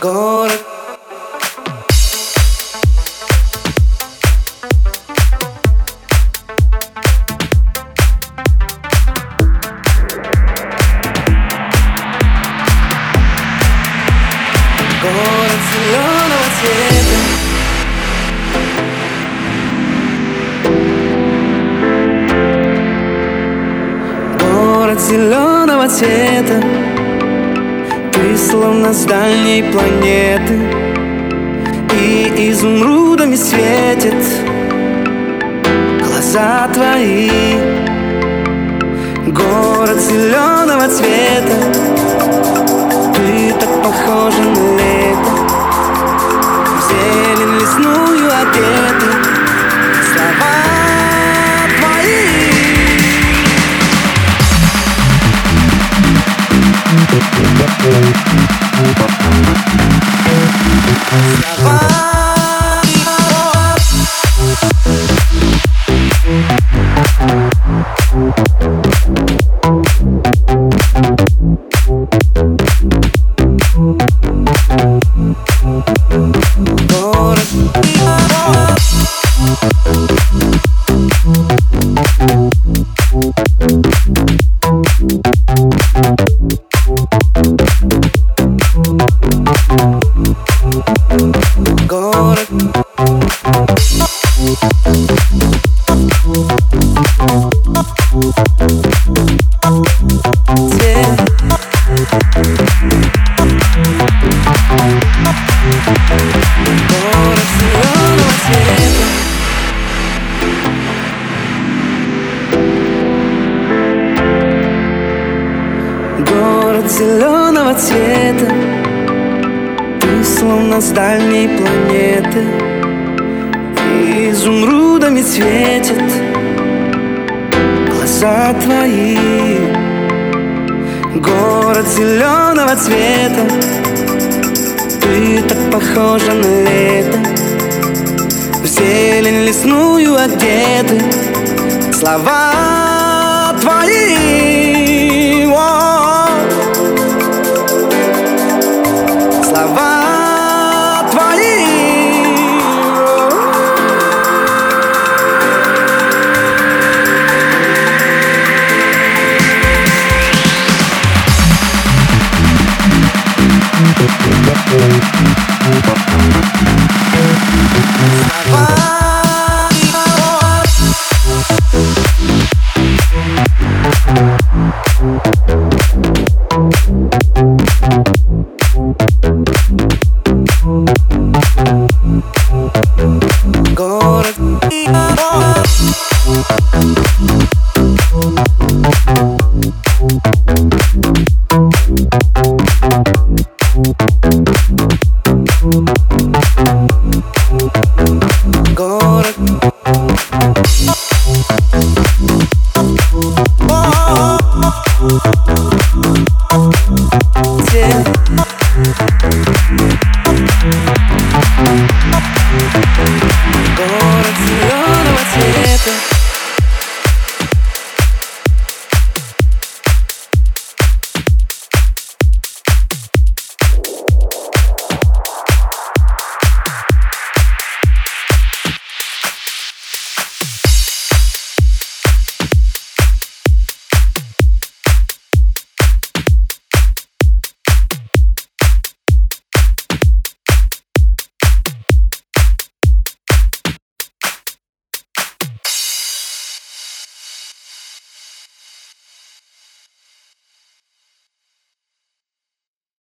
город. Город зеленого цвета. Город зеленого цвета. Ты словно с дальней планеты И изумрудами светит Глаза твои. Город зеленого цвета Ты так похожа на лето Город Город зеленого цвета. Ты словно с дальней планеты. И изумрудами светит Глаза твои. Город зеленого цвета. Ты так похожа на лето. В зелень лесную одеты Слова твои Oh.